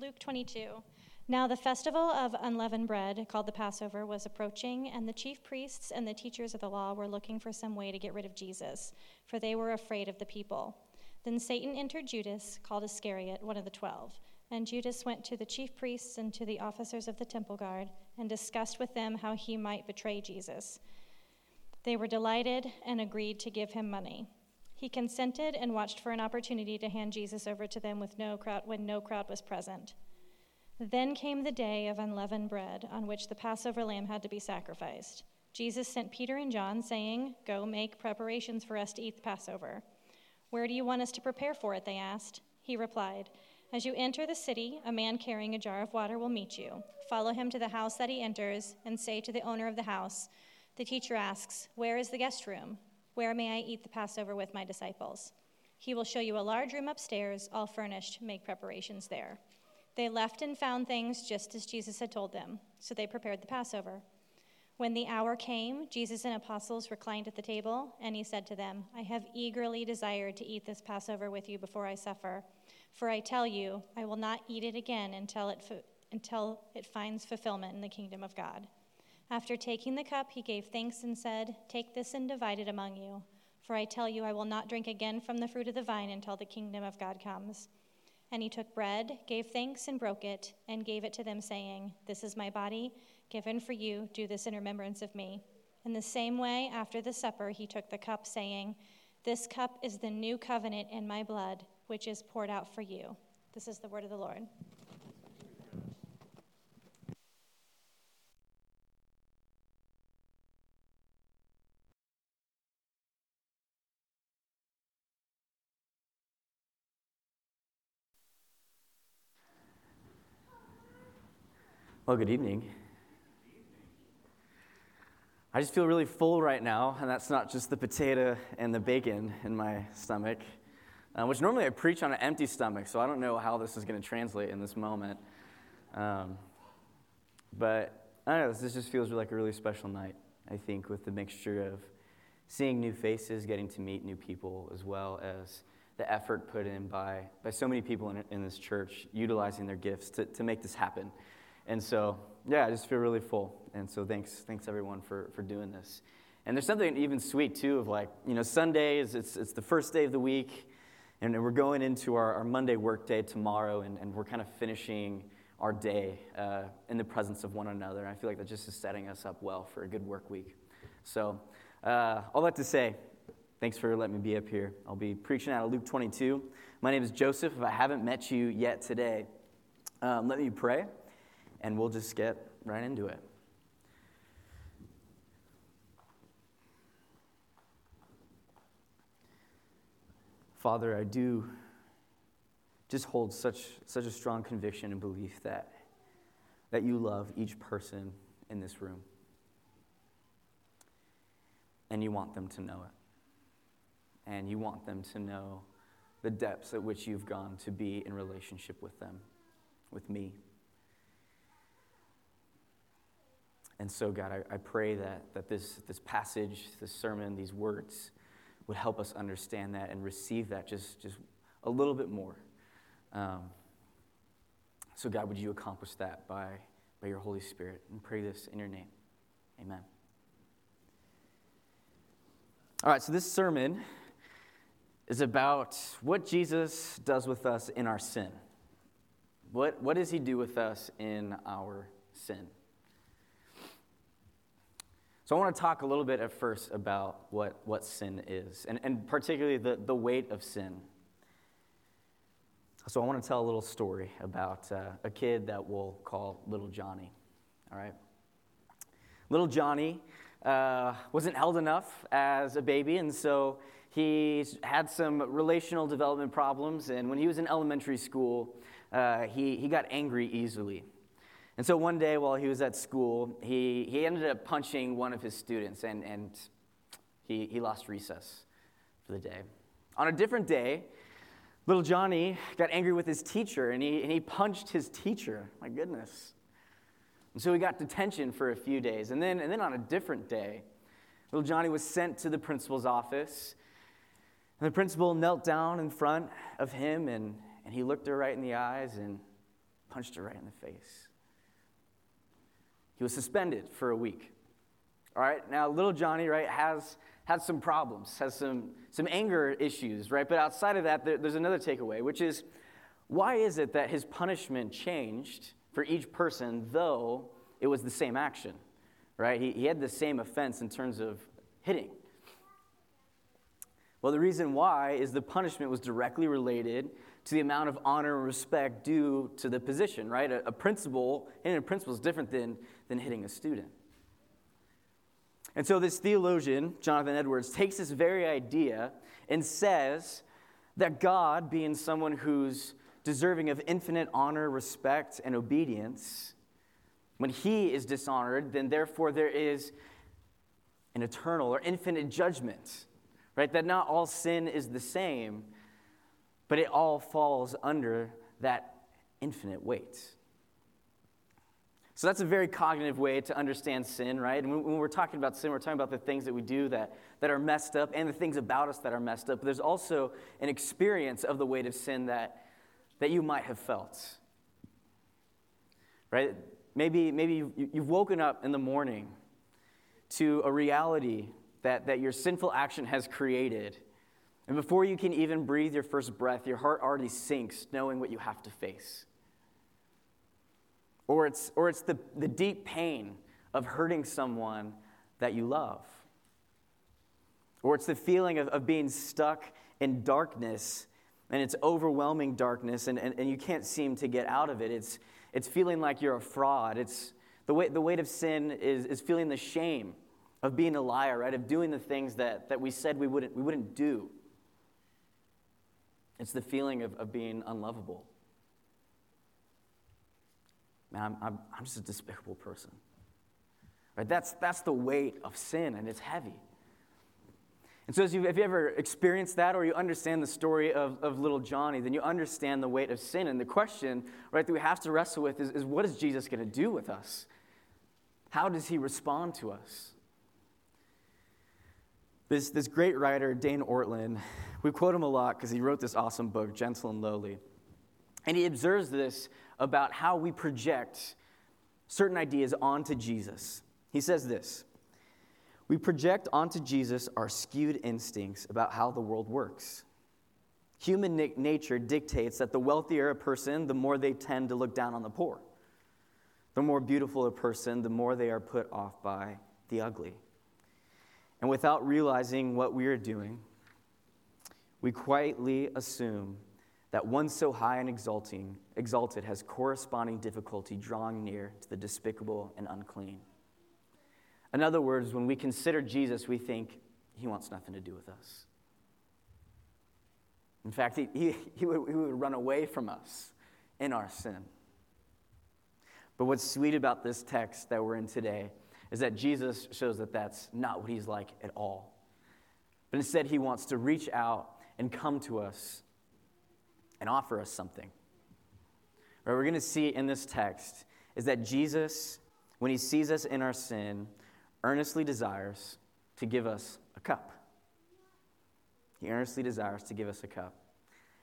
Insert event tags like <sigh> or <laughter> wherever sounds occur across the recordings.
Luke 22. Now the festival of unleavened bread, called the Passover, was approaching, and the chief priests and the teachers of the law were looking for some way to get rid of Jesus, for they were afraid of the people. Then Satan entered Judas, called Iscariot, one of the twelve. And Judas went to the chief priests and to the officers of the temple guard and discussed with them how he might betray Jesus. They were delighted and agreed to give him money. He consented and watched for an opportunity to hand Jesus over to them with no crowd, when no crowd was present. Then came the day of unleavened bread, on which the Passover lamb had to be sacrificed. Jesus sent Peter and John, saying, Go make preparations for us to eat the Passover. Where do you want us to prepare for it? They asked. He replied, As you enter the city, a man carrying a jar of water will meet you. Follow him to the house that he enters, and say to the owner of the house, The teacher asks, Where is the guest room? Where may I eat the Passover with my disciples? He will show you a large room upstairs, all furnished. Make preparations there. They left and found things just as Jesus had told them, so they prepared the Passover. When the hour came, Jesus and apostles reclined at the table, and he said to them, I have eagerly desired to eat this Passover with you before I suffer. For I tell you, I will not eat it again until it, fu- until it finds fulfillment in the kingdom of God. After taking the cup, he gave thanks and said, Take this and divide it among you. For I tell you, I will not drink again from the fruit of the vine until the kingdom of God comes. And he took bread, gave thanks, and broke it, and gave it to them, saying, This is my body given for you. Do this in remembrance of me. In the same way, after the supper, he took the cup, saying, This cup is the new covenant in my blood, which is poured out for you. This is the word of the Lord. Well, good evening. I just feel really full right now, and that's not just the potato and the bacon in my stomach, uh, which normally I preach on an empty stomach, so I don't know how this is going to translate in this moment. Um, but I don't know, this just feels like a really special night, I think, with the mixture of seeing new faces, getting to meet new people, as well as the effort put in by, by so many people in, in this church utilizing their gifts to, to make this happen. And so, yeah, I just feel really full. And so thanks, thanks everyone for, for doing this. And there's something even sweet too of like, you know, Sundays, it's, it's the first day of the week, and we're going into our, our Monday work day tomorrow, and, and we're kind of finishing our day uh, in the presence of one another. And I feel like that just is setting us up well for a good work week. So, uh, all that to say, thanks for letting me be up here. I'll be preaching out of Luke 22. My name is Joseph. If I haven't met you yet today, um, let me pray and we'll just get right into it. Father, I do just hold such, such a strong conviction and belief that, that you love each person in this room. And you want them to know it. And you want them to know the depths at which you've gone to be in relationship with them, with me. And so, God, I, I pray that, that this, this passage, this sermon, these words would help us understand that and receive that just, just a little bit more. Um, so, God, would you accomplish that by, by your Holy Spirit? And pray this in your name. Amen. All right, so this sermon is about what Jesus does with us in our sin. What, what does he do with us in our sin? So I want to talk a little bit at first about what, what sin is, and, and particularly the, the weight of sin. So I want to tell a little story about uh, a kid that we'll call Little Johnny. All right? Little Johnny uh, wasn't held enough as a baby, and so he had some relational development problems. And when he was in elementary school, uh, he, he got angry easily. And so one day while he was at school, he, he ended up punching one of his students and, and he, he lost recess for the day. On a different day, little Johnny got angry with his teacher and he, and he punched his teacher. My goodness. And so he got detention for a few days. And then, and then on a different day, little Johnny was sent to the principal's office. And the principal knelt down in front of him and, and he looked her right in the eyes and punched her right in the face. He was suspended for a week. All right, now little Johnny, right, has, had some problems, has some, some anger issues, right? But outside of that, there, there's another takeaway, which is why is it that his punishment changed for each person, though it was the same action, right? He, he had the same offense in terms of hitting. Well, the reason why is the punishment was directly related to the amount of honor and respect due to the position, right? A, a principal, hitting a principal is different than, than hitting a student. And so this theologian, Jonathan Edwards, takes this very idea and says that God, being someone who's deserving of infinite honor, respect, and obedience, when he is dishonored, then therefore there is an eternal or infinite judgment, right? That not all sin is the same, but it all falls under that infinite weight. So that's a very cognitive way to understand sin, right? And when we're talking about sin, we're talking about the things that we do that, that are messed up and the things about us that are messed up. But there's also an experience of the weight of sin that, that you might have felt, right? Maybe, maybe you've woken up in the morning to a reality that, that your sinful action has created. And before you can even breathe your first breath, your heart already sinks knowing what you have to face or it's, or it's the, the deep pain of hurting someone that you love, or it's the feeling of, of being stuck in darkness and it's overwhelming darkness and, and, and you can't seem to get out of it. It's, it's feeling like you're a fraud. It's the, weight, the weight of sin is, is feeling the shame of being a liar, right? Of doing the things that, that we said we wouldn't, we wouldn't do. It's the feeling of, of being unlovable man, I'm, I'm, I'm just a despicable person. Right? That's, that's the weight of sin, and it's heavy. And so, you, if you ever experienced that or you understand the story of, of little Johnny, then you understand the weight of sin. And the question, right, that we have to wrestle with is, is what is Jesus going to do with us? How does he respond to us? This, this great writer, Dane Ortlund, we quote him a lot because he wrote this awesome book, Gentle and Lowly. And he observes this about how we project certain ideas onto Jesus. He says this We project onto Jesus our skewed instincts about how the world works. Human na- nature dictates that the wealthier a person, the more they tend to look down on the poor. The more beautiful a person, the more they are put off by the ugly. And without realizing what we are doing, we quietly assume that one so high and exalting, exalted has corresponding difficulty drawing near to the despicable and unclean. In other words, when we consider Jesus, we think he wants nothing to do with us. In fact, he, he, he, would, he would run away from us in our sin. But what's sweet about this text that we're in today is that Jesus shows that that's not what he's like at all. But instead, he wants to reach out and come to us and offer us something. What we're going to see in this text is that Jesus, when he sees us in our sin, earnestly desires to give us a cup. He earnestly desires to give us a cup.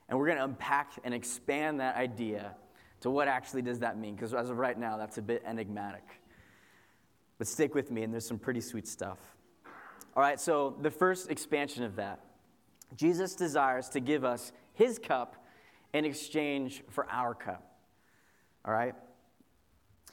And we're going to unpack and expand that idea to what actually does that mean, because as of right now, that's a bit enigmatic. But stick with me, and there's some pretty sweet stuff. All right, so the first expansion of that Jesus desires to give us his cup in exchange for our cup. All right?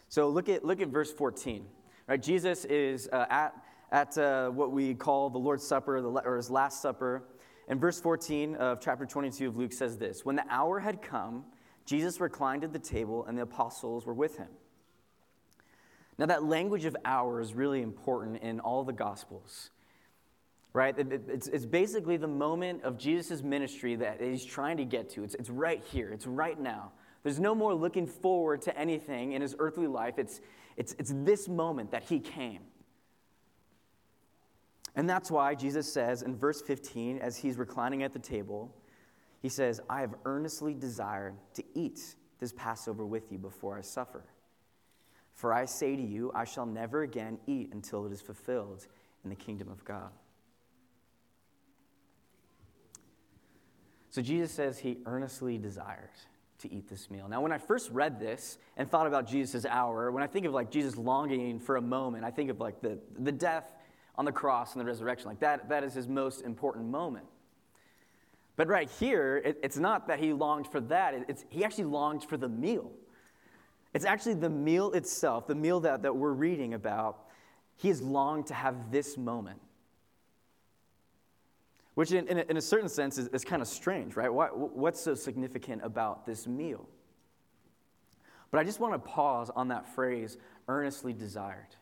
So look at, look at verse 14. Right? Jesus is uh, at, at uh, what we call the Lord's Supper, the, or his Last Supper. And verse 14 of chapter 22 of Luke says this When the hour had come, Jesus reclined at the table, and the apostles were with him. Now, that language of hour is really important in all the Gospels right? It's, it's basically the moment of Jesus' ministry that he's trying to get to. It's, it's right here, it's right now. There's no more looking forward to anything in his earthly life. It's, it's, it's this moment that he came. And that's why Jesus says in verse 15, as he's reclining at the table, he says, I have earnestly desired to eat this Passover with you before I suffer. For I say to you, I shall never again eat until it is fulfilled in the kingdom of God. So Jesus says he earnestly desires to eat this meal. Now, when I first read this and thought about Jesus' hour, when I think of like Jesus longing for a moment, I think of like the, the death on the cross and the resurrection. Like that, that is his most important moment. But right here, it, it's not that he longed for that, it's, he actually longed for the meal. It's actually the meal itself, the meal that, that we're reading about. He has longed to have this moment. Which, in, in, a, in a certain sense, is, is kind of strange, right? Why, what's so significant about this meal? But I just want to pause on that phrase, earnestly desired.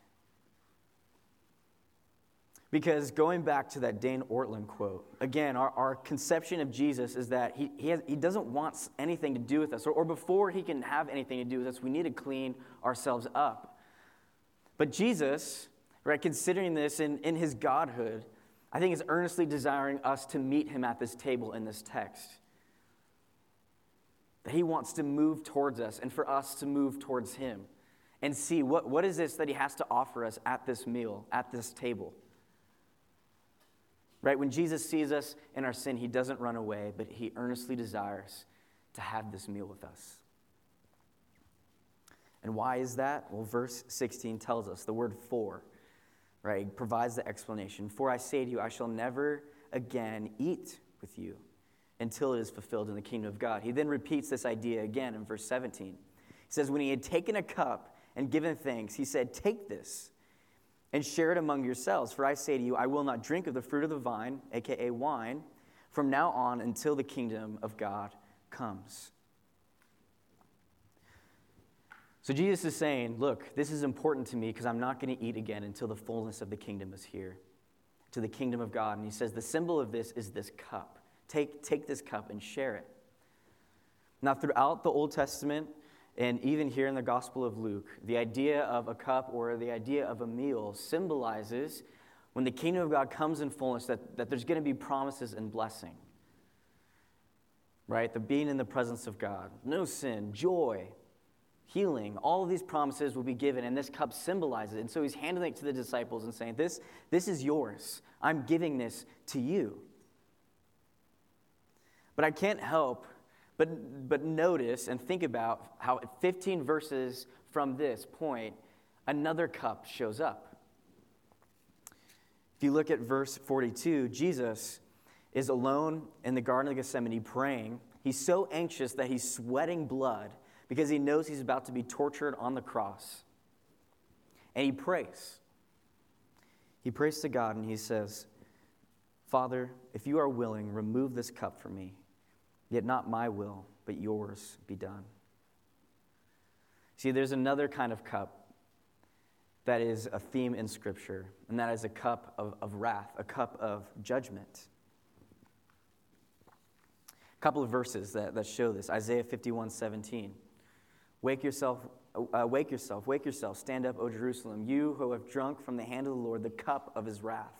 Because going back to that Dane Ortlund quote, again, our, our conception of Jesus is that he, he, has, he doesn't want anything to do with us, or, or before he can have anything to do with us, we need to clean ourselves up. But Jesus, right, considering this in, in his godhood, I think is earnestly desiring us to meet him at this table in this text. That he wants to move towards us and for us to move towards him and see what, what is this that he has to offer us at this meal, at this table. Right? When Jesus sees us in our sin, he doesn't run away, but he earnestly desires to have this meal with us. And why is that? Well, verse 16 tells us the word for, right? Provides the explanation. For I say to you, I shall never again eat with you until it is fulfilled in the kingdom of God. He then repeats this idea again in verse 17. He says, When he had taken a cup and given thanks, he said, Take this and share it among yourselves. For I say to you, I will not drink of the fruit of the vine, aka wine, from now on until the kingdom of God comes. So Jesus is saying, Look, this is important to me because I'm not going to eat again until the fullness of the kingdom is here, to the kingdom of God. And he says, The symbol of this is this cup. Take, take this cup and share it. Now, throughout the Old Testament, and even here in the Gospel of Luke, the idea of a cup or the idea of a meal symbolizes when the kingdom of God comes in fullness that, that there's going to be promises and blessing. Right? The being in the presence of God, no sin, joy, healing, all of these promises will be given, and this cup symbolizes it. And so he's handing it to the disciples and saying, This, this is yours. I'm giving this to you. But I can't help but, but notice and think about how 15 verses from this point, another cup shows up. If you look at verse 42, Jesus is alone in the Garden of Gethsemane praying. He's so anxious that he's sweating blood because he knows he's about to be tortured on the cross. And he prays. He prays to God and he says, Father, if you are willing, remove this cup from me. Yet not my will, but yours be done. See, there's another kind of cup that is a theme in Scripture, and that is a cup of, of wrath, a cup of judgment. A couple of verses that, that show this Isaiah 51 17. Wake yourself, uh, wake yourself, wake yourself, stand up, O Jerusalem, you who have drunk from the hand of the Lord the cup of his wrath.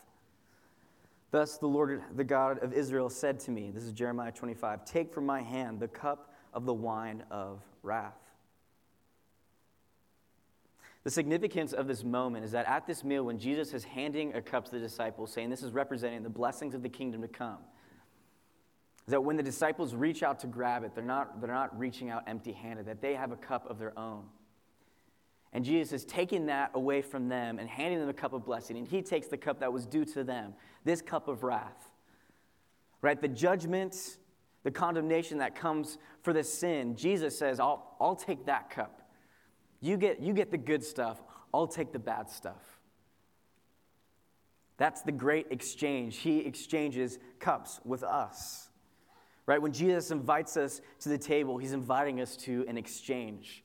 Thus the Lord, the God of Israel, said to me, This is Jeremiah 25, Take from my hand the cup of the wine of wrath. The significance of this moment is that at this meal, when Jesus is handing a cup to the disciples, saying this is representing the blessings of the kingdom to come, that when the disciples reach out to grab it, they're not, they're not reaching out empty handed, that they have a cup of their own. And Jesus is taking that away from them and handing them a cup of blessing. And he takes the cup that was due to them, this cup of wrath. Right? The judgment, the condemnation that comes for the sin. Jesus says, I'll, I'll take that cup. You get, you get the good stuff, I'll take the bad stuff. That's the great exchange. He exchanges cups with us. Right? When Jesus invites us to the table, he's inviting us to an exchange.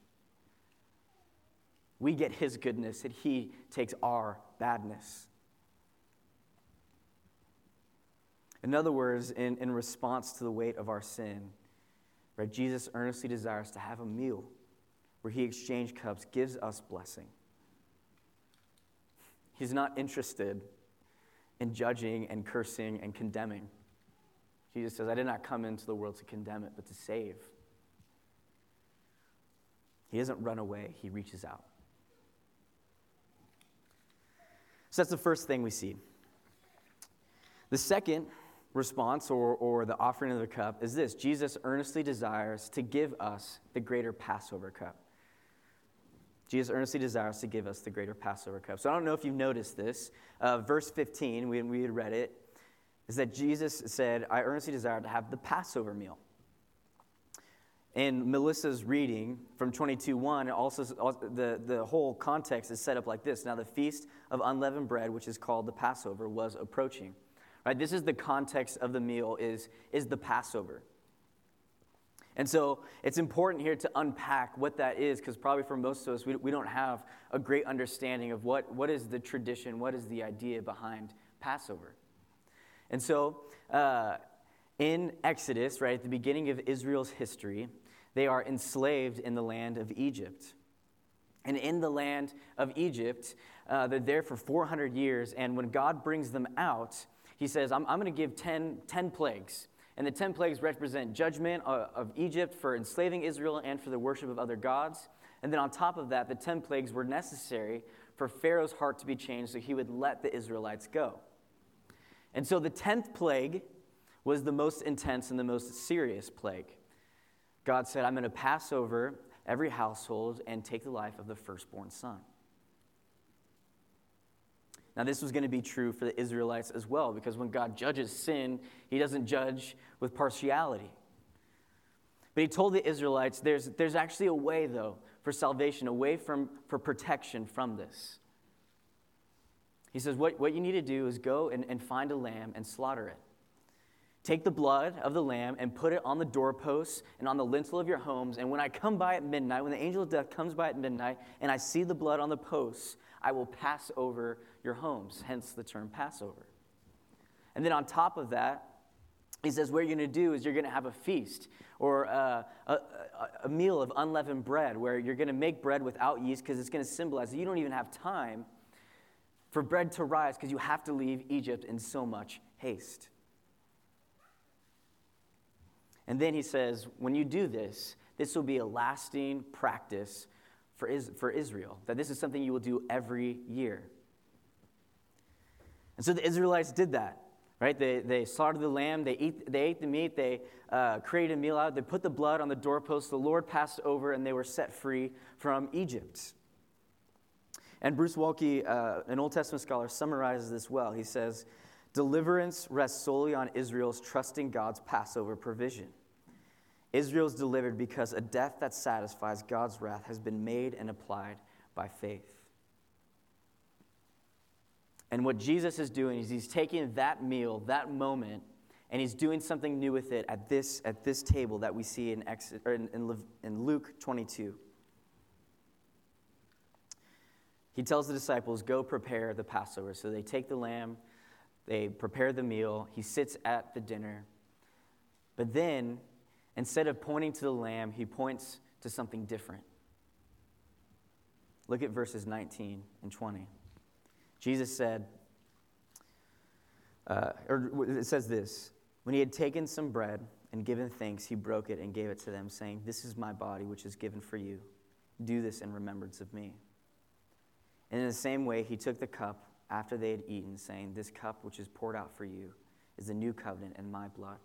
We get his goodness, and he takes our badness. In other words, in, in response to the weight of our sin, right, Jesus earnestly desires to have a meal where he exchanged cups, gives us blessing. He's not interested in judging and cursing and condemning. Jesus says, I did not come into the world to condemn it, but to save. He doesn't run away, he reaches out. So that's the first thing we see. The second response or, or the offering of the cup is this Jesus earnestly desires to give us the greater Passover cup. Jesus earnestly desires to give us the greater Passover cup. So I don't know if you've noticed this. Uh, verse 15, we, we had read it, is that Jesus said, I earnestly desire to have the Passover meal. In Melissa's reading from 22:1, also the, the whole context is set up like this. Now the feast of unleavened bread, which is called the Passover, was approaching. Right? This is the context of the meal is, is the Passover. And so it's important here to unpack what that is, because probably for most of us, we, we don't have a great understanding of what, what is the tradition, what is the idea behind Passover. And so uh, in Exodus, right, at the beginning of Israel's history, they are enslaved in the land of Egypt. And in the land of Egypt, uh, they're there for 400 years. And when God brings them out, he says, I'm, I'm going to give 10, 10 plagues. And the 10 plagues represent judgment of, of Egypt for enslaving Israel and for the worship of other gods. And then on top of that, the 10 plagues were necessary for Pharaoh's heart to be changed so he would let the Israelites go. And so the 10th plague was the most intense and the most serious plague. God said, I'm going to pass over every household and take the life of the firstborn son. Now, this was going to be true for the Israelites as well, because when God judges sin, he doesn't judge with partiality. But he told the Israelites there's, there's actually a way, though, for salvation, a way from, for protection from this. He says, What, what you need to do is go and, and find a lamb and slaughter it. Take the blood of the lamb and put it on the doorposts and on the lintel of your homes. And when I come by at midnight, when the angel of death comes by at midnight, and I see the blood on the posts, I will pass over your homes, hence the term Passover. And then on top of that, he says, What you're going to do is you're going to have a feast or uh, a, a, a, meal of unleavened bread where you're going to make bread without yeast because it's going to symbolize that you don't even have time for bread to rise because you have to leave Egypt in so much haste. And then he says, when you do this, this will be a lasting practice for, Is- for Israel, that this is something you will do every year. And so the Israelites did that, right? They, they slaughtered the lamb, they, eat, they ate the meat, they uh, created a meal out, they put the blood on the doorpost, the Lord passed over, and they were set free from Egypt. And Bruce Waltke, uh, an Old Testament scholar, summarizes this well. He says, Deliverance rests solely on Israel's trusting God's Passover provision. Israel is delivered because a death that satisfies God's wrath has been made and applied by faith. And what Jesus is doing is he's taking that meal, that moment, and he's doing something new with it at this, at this table that we see in, Exodus, in, in, in Luke 22. He tells the disciples, Go prepare the Passover. So they take the lamb, they prepare the meal. He sits at the dinner. But then, instead of pointing to the lamb, he points to something different. Look at verses 19 and 20. Jesus said, uh, or it says this When he had taken some bread and given thanks, he broke it and gave it to them, saying, This is my body, which is given for you. Do this in remembrance of me. And in the same way, he took the cup after they had eaten, saying, This cup which is poured out for you is the new covenant in my blood.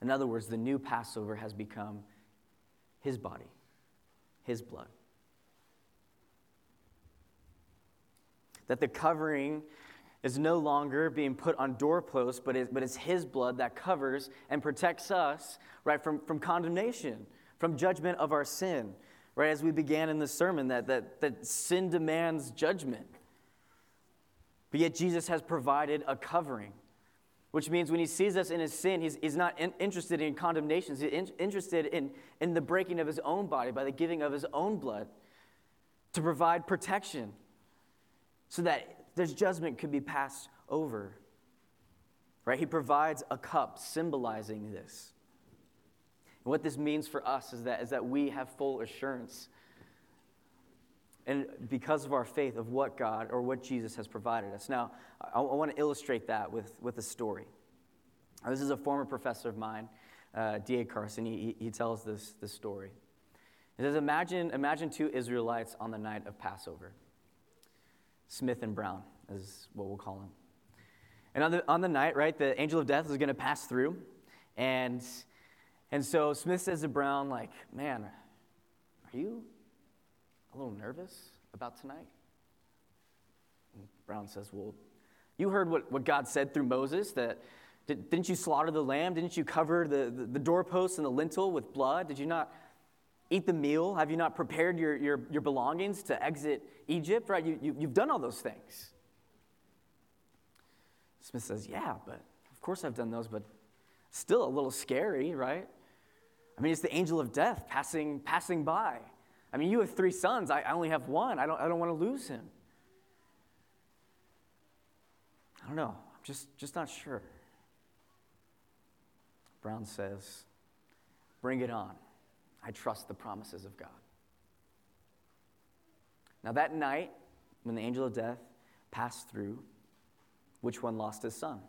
In other words, the new Passover has become his body, his blood. That the covering is no longer being put on doorposts, but, it, but it's his blood that covers and protects us, right, from, from condemnation, from judgment of our sin right? As we began in the sermon, that, that, that sin demands judgment. But yet Jesus has provided a covering, which means when he sees us in his sin, he's, he's not in, interested in condemnations. He's in, interested in, in the breaking of his own body by the giving of his own blood to provide protection so that this judgment could be passed over. Right? He provides a cup symbolizing this. And what this means for us is that, is that we have full assurance. And because of our faith of what God or what Jesus has provided us. Now, I, I want to illustrate that with, with a story. This is a former professor of mine, uh, D.A. Carson. He, he tells this, this story. He says, imagine, imagine two Israelites on the night of Passover. Smith and Brown is what we'll call them. And on the, on the night, right, the angel of death is going to pass through. And, and so Smith says to Brown, like, man, are you a little nervous about tonight? And Brown says, well, you heard what, what God said through Moses that did, not you slaughter the lamb? Didn't you cover the, the, the doorposts and the lintel with blood? Did you not eat the meal? Have you not prepared your, your, your belongings to exit Egypt? Right? You, you, you've done all those things. Smith says, Yeah, but of course I've done those, but still a little scary, right? I mean, it's the angel of death passing, passing by. I mean, you have three sons. I, I only have one. I don't, I don't want to lose him. I don't know. I'm just, just not sure. Brown says, Bring it on. I trust the promises of God. Now, that night, when the angel of death passed through, which one lost his son?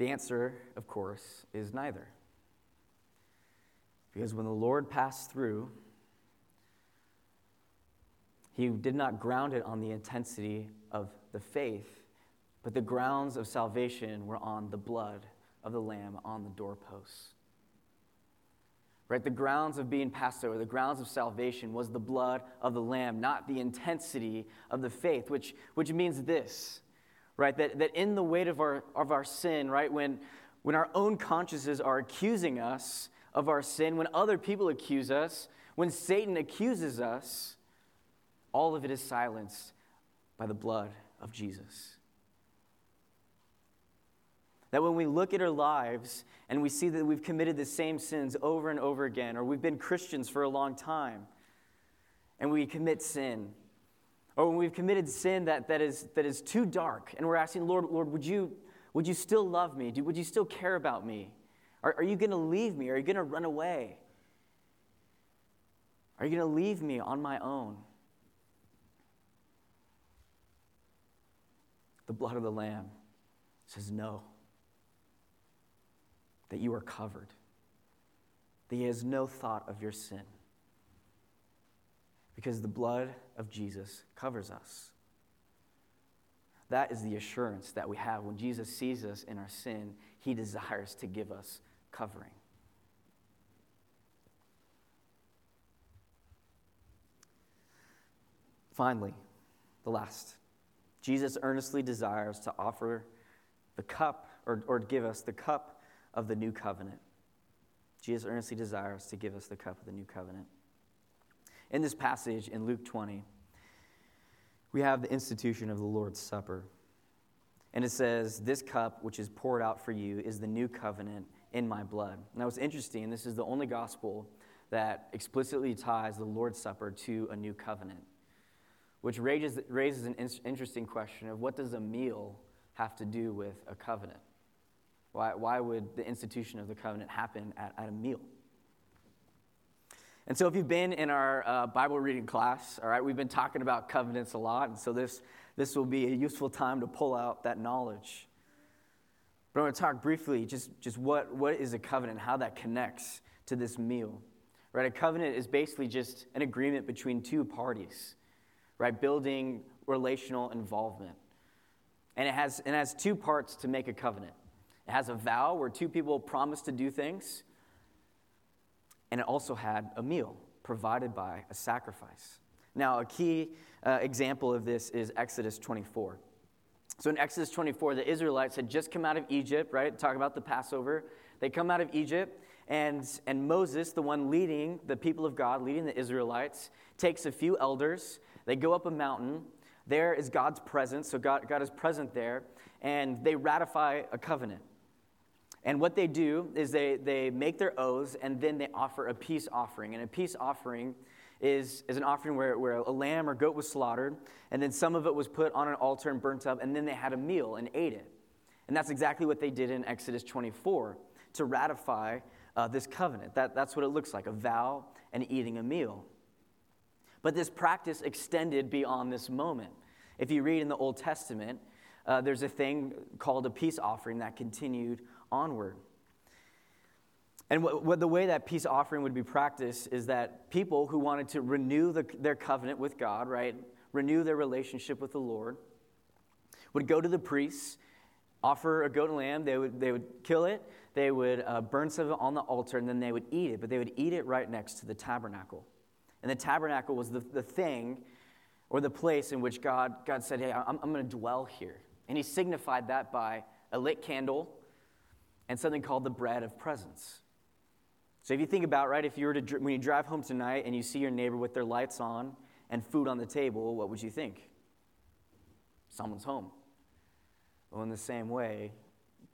The answer, of course, is neither. Because when the Lord passed through, he did not ground it on the intensity of the faith, but the grounds of salvation were on the blood of the Lamb on the doorposts. Right? The grounds of being passed over, the grounds of salvation was the blood of the Lamb, not the intensity of the faith, which, which means this, right? That, that in the weight of our, of our sin, right, when, when our own consciences are accusing us of our sin, when other people accuse us, when Satan accuses us, all of it is silenced by the blood of Jesus. That when we look at our lives and we see that we've committed the same sins over and over again, or we've been Christians for a long time, and we commit sin, or when we've committed sin that, that, is, that is too dark, and we're asking, Lord, Lord, would you, would you still love me? would you still care about me? Are, are you going to leave me? Are you going to run away? Are you going to leave me on my own? The blood of the Lamb says no that you are covered, that He has no thought of your sin. Because the blood of Jesus covers us. That is the assurance that we have. When Jesus sees us in our sin, He desires to give us covering. Finally, the last. Jesus earnestly desires to offer the cup or, or give us the cup of the new covenant. Jesus earnestly desires to give us the cup of the new covenant. In this passage in Luke 20, we have the institution of the Lord's Supper. And it says, This cup which is poured out for you is the new covenant in my blood. Now, what's interesting, this is the only gospel that explicitly ties the Lord's Supper to a new covenant, which raises, raises an interesting question of what does a meal have to do with a covenant? Why, why would the institution of the covenant happen at, at a meal? And so, if you've been in our uh, Bible reading class, all right, we've been talking about covenants a lot, and so this, this will be a useful time to pull out that knowledge. But I want to talk briefly just, just what, what is a covenant, how that connects to this meal. Right? A covenant is basically just an agreement between two parties, right? Building relational involvement. And it has, it has two parts to make a covenant. It has a vow where two people promise to do things. And it also had a meal provided by a sacrifice. Now, a key uh, example of this is Exodus 24. So in Exodus 24, the Israelites had just come out of Egypt, right? Talk about the Passover. They come out of Egypt, and, and Moses, the one leading the people of God, leading the Israelites, takes a few elders. They go up a mountain. There is God's presence, so God, God is present there, and they ratify a covenant. And what they do is they, they make their oaths and then they offer a peace offering. And a peace offering is, is an offering where, where a lamb or goat was slaughtered, and then some of it was put on an altar and burnt up, and then they had a meal and ate it. And that's exactly what they did in Exodus 24 to ratify uh, this covenant. That, that's what it looks like a vow and eating a meal. But this practice extended beyond this moment. If you read in the Old Testament, uh, there's a thing called a peace offering that continued onward. And what, what the way that peace offering would be practiced is that people who wanted to renew the, their covenant with God, right, renew their relationship with the Lord, would go to the priests, offer a goat and lamb, they would, they would kill it, they would uh, burn some of it on the altar, and then they would eat it, but they would eat it right next to the tabernacle. And the tabernacle was the, the thing or the place in which God, God said, Hey, I'm, I'm going to dwell here. And he signified that by a lit candle and something called the bread of presence. So if you think about, right, if you were to, when you drive home tonight and you see your neighbor with their lights on and food on the table, what would you think? Someone's home. Well, in the same way,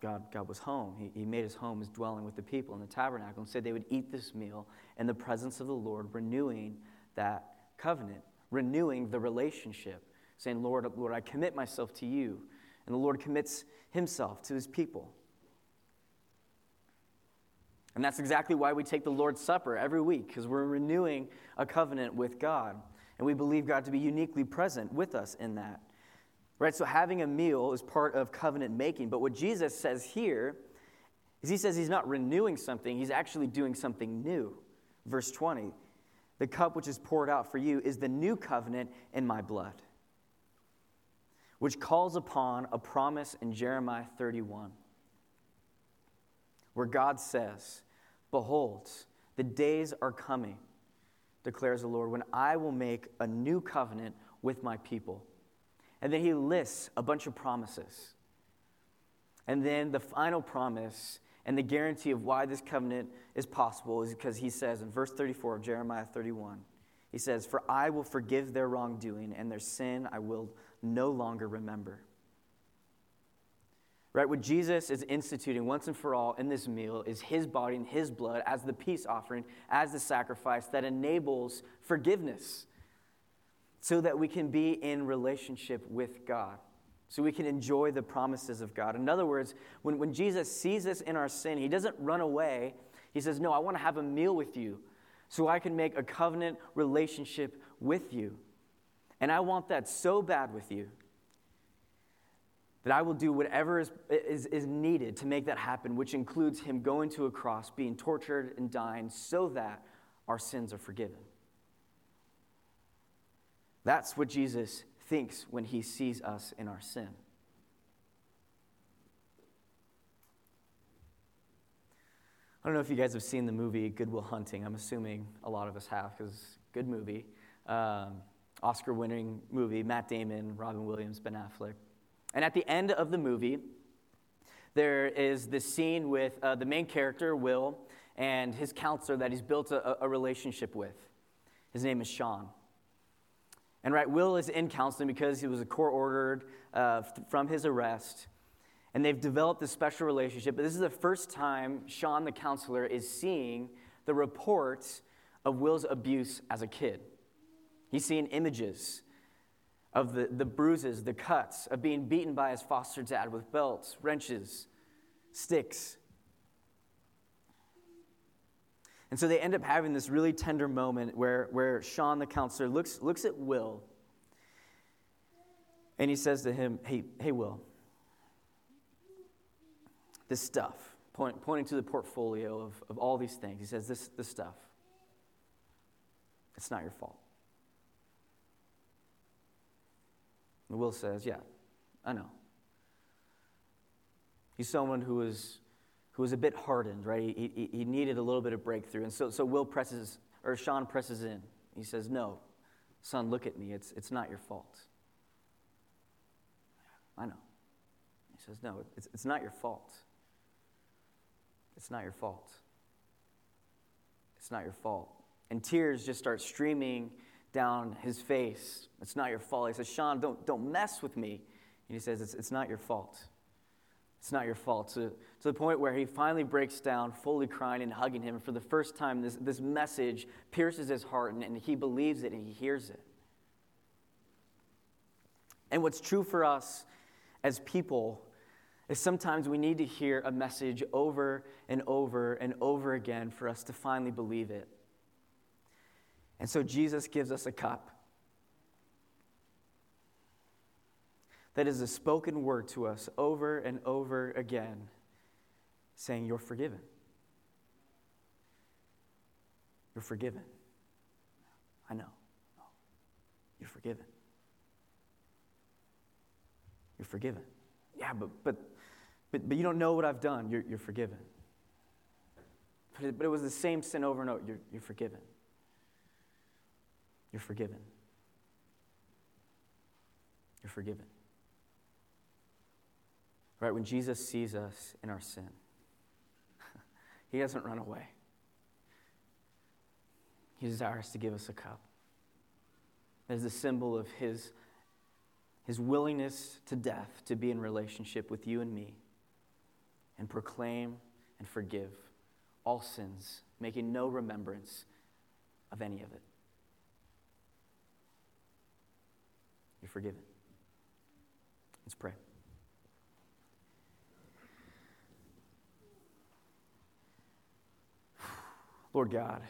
God, God was home. He, he made his home his dwelling with the people in the tabernacle and said they would eat this meal in the presence of the Lord, renewing that covenant, renewing the relationship, saying, Lord, Lord, I commit myself to you. And the Lord commits himself to his people. And that's exactly why we take the Lord's Supper every week, because we're renewing a covenant with God. And we believe God to be uniquely present with us in that. Right? So having a meal is part of covenant making. But what Jesus says here is he says he's not renewing something, he's actually doing something new. Verse 20 The cup which is poured out for you is the new covenant in my blood, which calls upon a promise in Jeremiah 31, where God says, Behold, the days are coming, declares the Lord, when I will make a new covenant with my people and then he lists a bunch of promises. And then the final promise and the guarantee of why this covenant is possible is because he says in verse 34 of Jeremiah 31, he says, For I will forgive their wrongdoing, and their sin I will no longer remember. Right? What Jesus is instituting once and for all in this meal is his body and his blood as the peace offering, as the sacrifice that enables forgiveness so that we can be in relationship with God, so we can enjoy the promises of God. In other words, when, when Jesus sees us in our sin, he doesn't run away. He says, No, I want to have a meal with you so I can make a covenant relationship with you. And I want that so bad with you that I will do whatever is, is, is, needed to make that happen, which includes him going to a cross, being tortured and dying so that our sins are forgiven. That's what Jesus thinks when he sees us in our sin. I don't know if you guys have seen the movie Good Will Hunting. I'm assuming a lot of us have because good movie. Um, Oscar winning movie, Matt Damon, Robin Williams, Ben Affleck. And at the end of the movie, there is this scene with uh, the main character, Will, and his counselor that he's built a, a relationship with. His name is Sean. And right, Will is in counseling because he was a court ordered uh, from his arrest. And they've developed this special relationship. But this is the first time Sean, the counselor, is seeing the reports of Will's abuse as a kid. He's seeing images of the, the bruises, the cuts, of being beaten by his foster dad with belts, wrenches, sticks. And so they end up having this really tender moment where, where Sean, the counselor, looks, looks at Will and he says to him, Hey, hey Will, this stuff, point, pointing to the portfolio of, of all these things, he says, this, this stuff, it's not your fault. Will says, Yeah, I know. He's someone who is who was a bit hardened, right? He, he, he, needed a little bit of breakthrough. And so, so Will presses, or Sean presses in. He says, No, son, look at me. It's, it's not your fault. I know. He says, No, it's, it's not your fault. It's not your fault. It's not your fault. And tears just start streaming down his face. It's not your fault. He says, Sean, don't, don't mess with me. And he says, It's, it's not your fault. It's not your fault. To, to the point where he finally breaks down, fully crying and hugging him. For the first time, this, this message pierces his heart, and, and he believes it and he hears it. And what's true for us as people is sometimes we need to hear a message over and over and over again for us to finally believe it. And so Jesus gives us a cup that is a spoken word to us over and over again, saying, You're forgiven. You're forgiven. I know. You're forgiven. You're forgiven. Yeah, but, but, but, but you don't know what I've done. You're, you're forgiven. But it, but it was the same sin over and over. You're, you're forgiven. You're forgiven. You're forgiven. Right? When Jesus sees us in our sin, <laughs> he doesn't run away. He desires to give us a cup. As a symbol of his, his willingness to death to be in relationship with you and me and proclaim and forgive all sins, making no remembrance of any of it. You're forgiven. Let's pray. Lord God,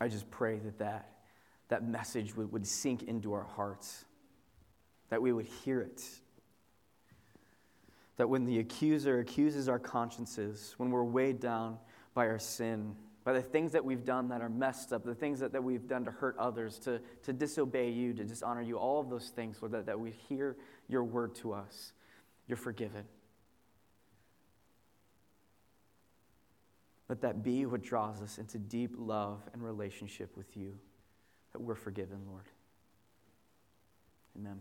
I just pray that that, that message would, would sink into our hearts, that we would hear it. That when the accuser accuses our consciences, when we're weighed down by our sin, by the things that we've done that are messed up, the things that, that we've done to hurt others, to, to disobey you, to dishonor you, all of those things, Lord, that, that we hear your word to us. You're forgiven. Let that be what draws us into deep love and relationship with you, that we're forgiven, Lord. Amen.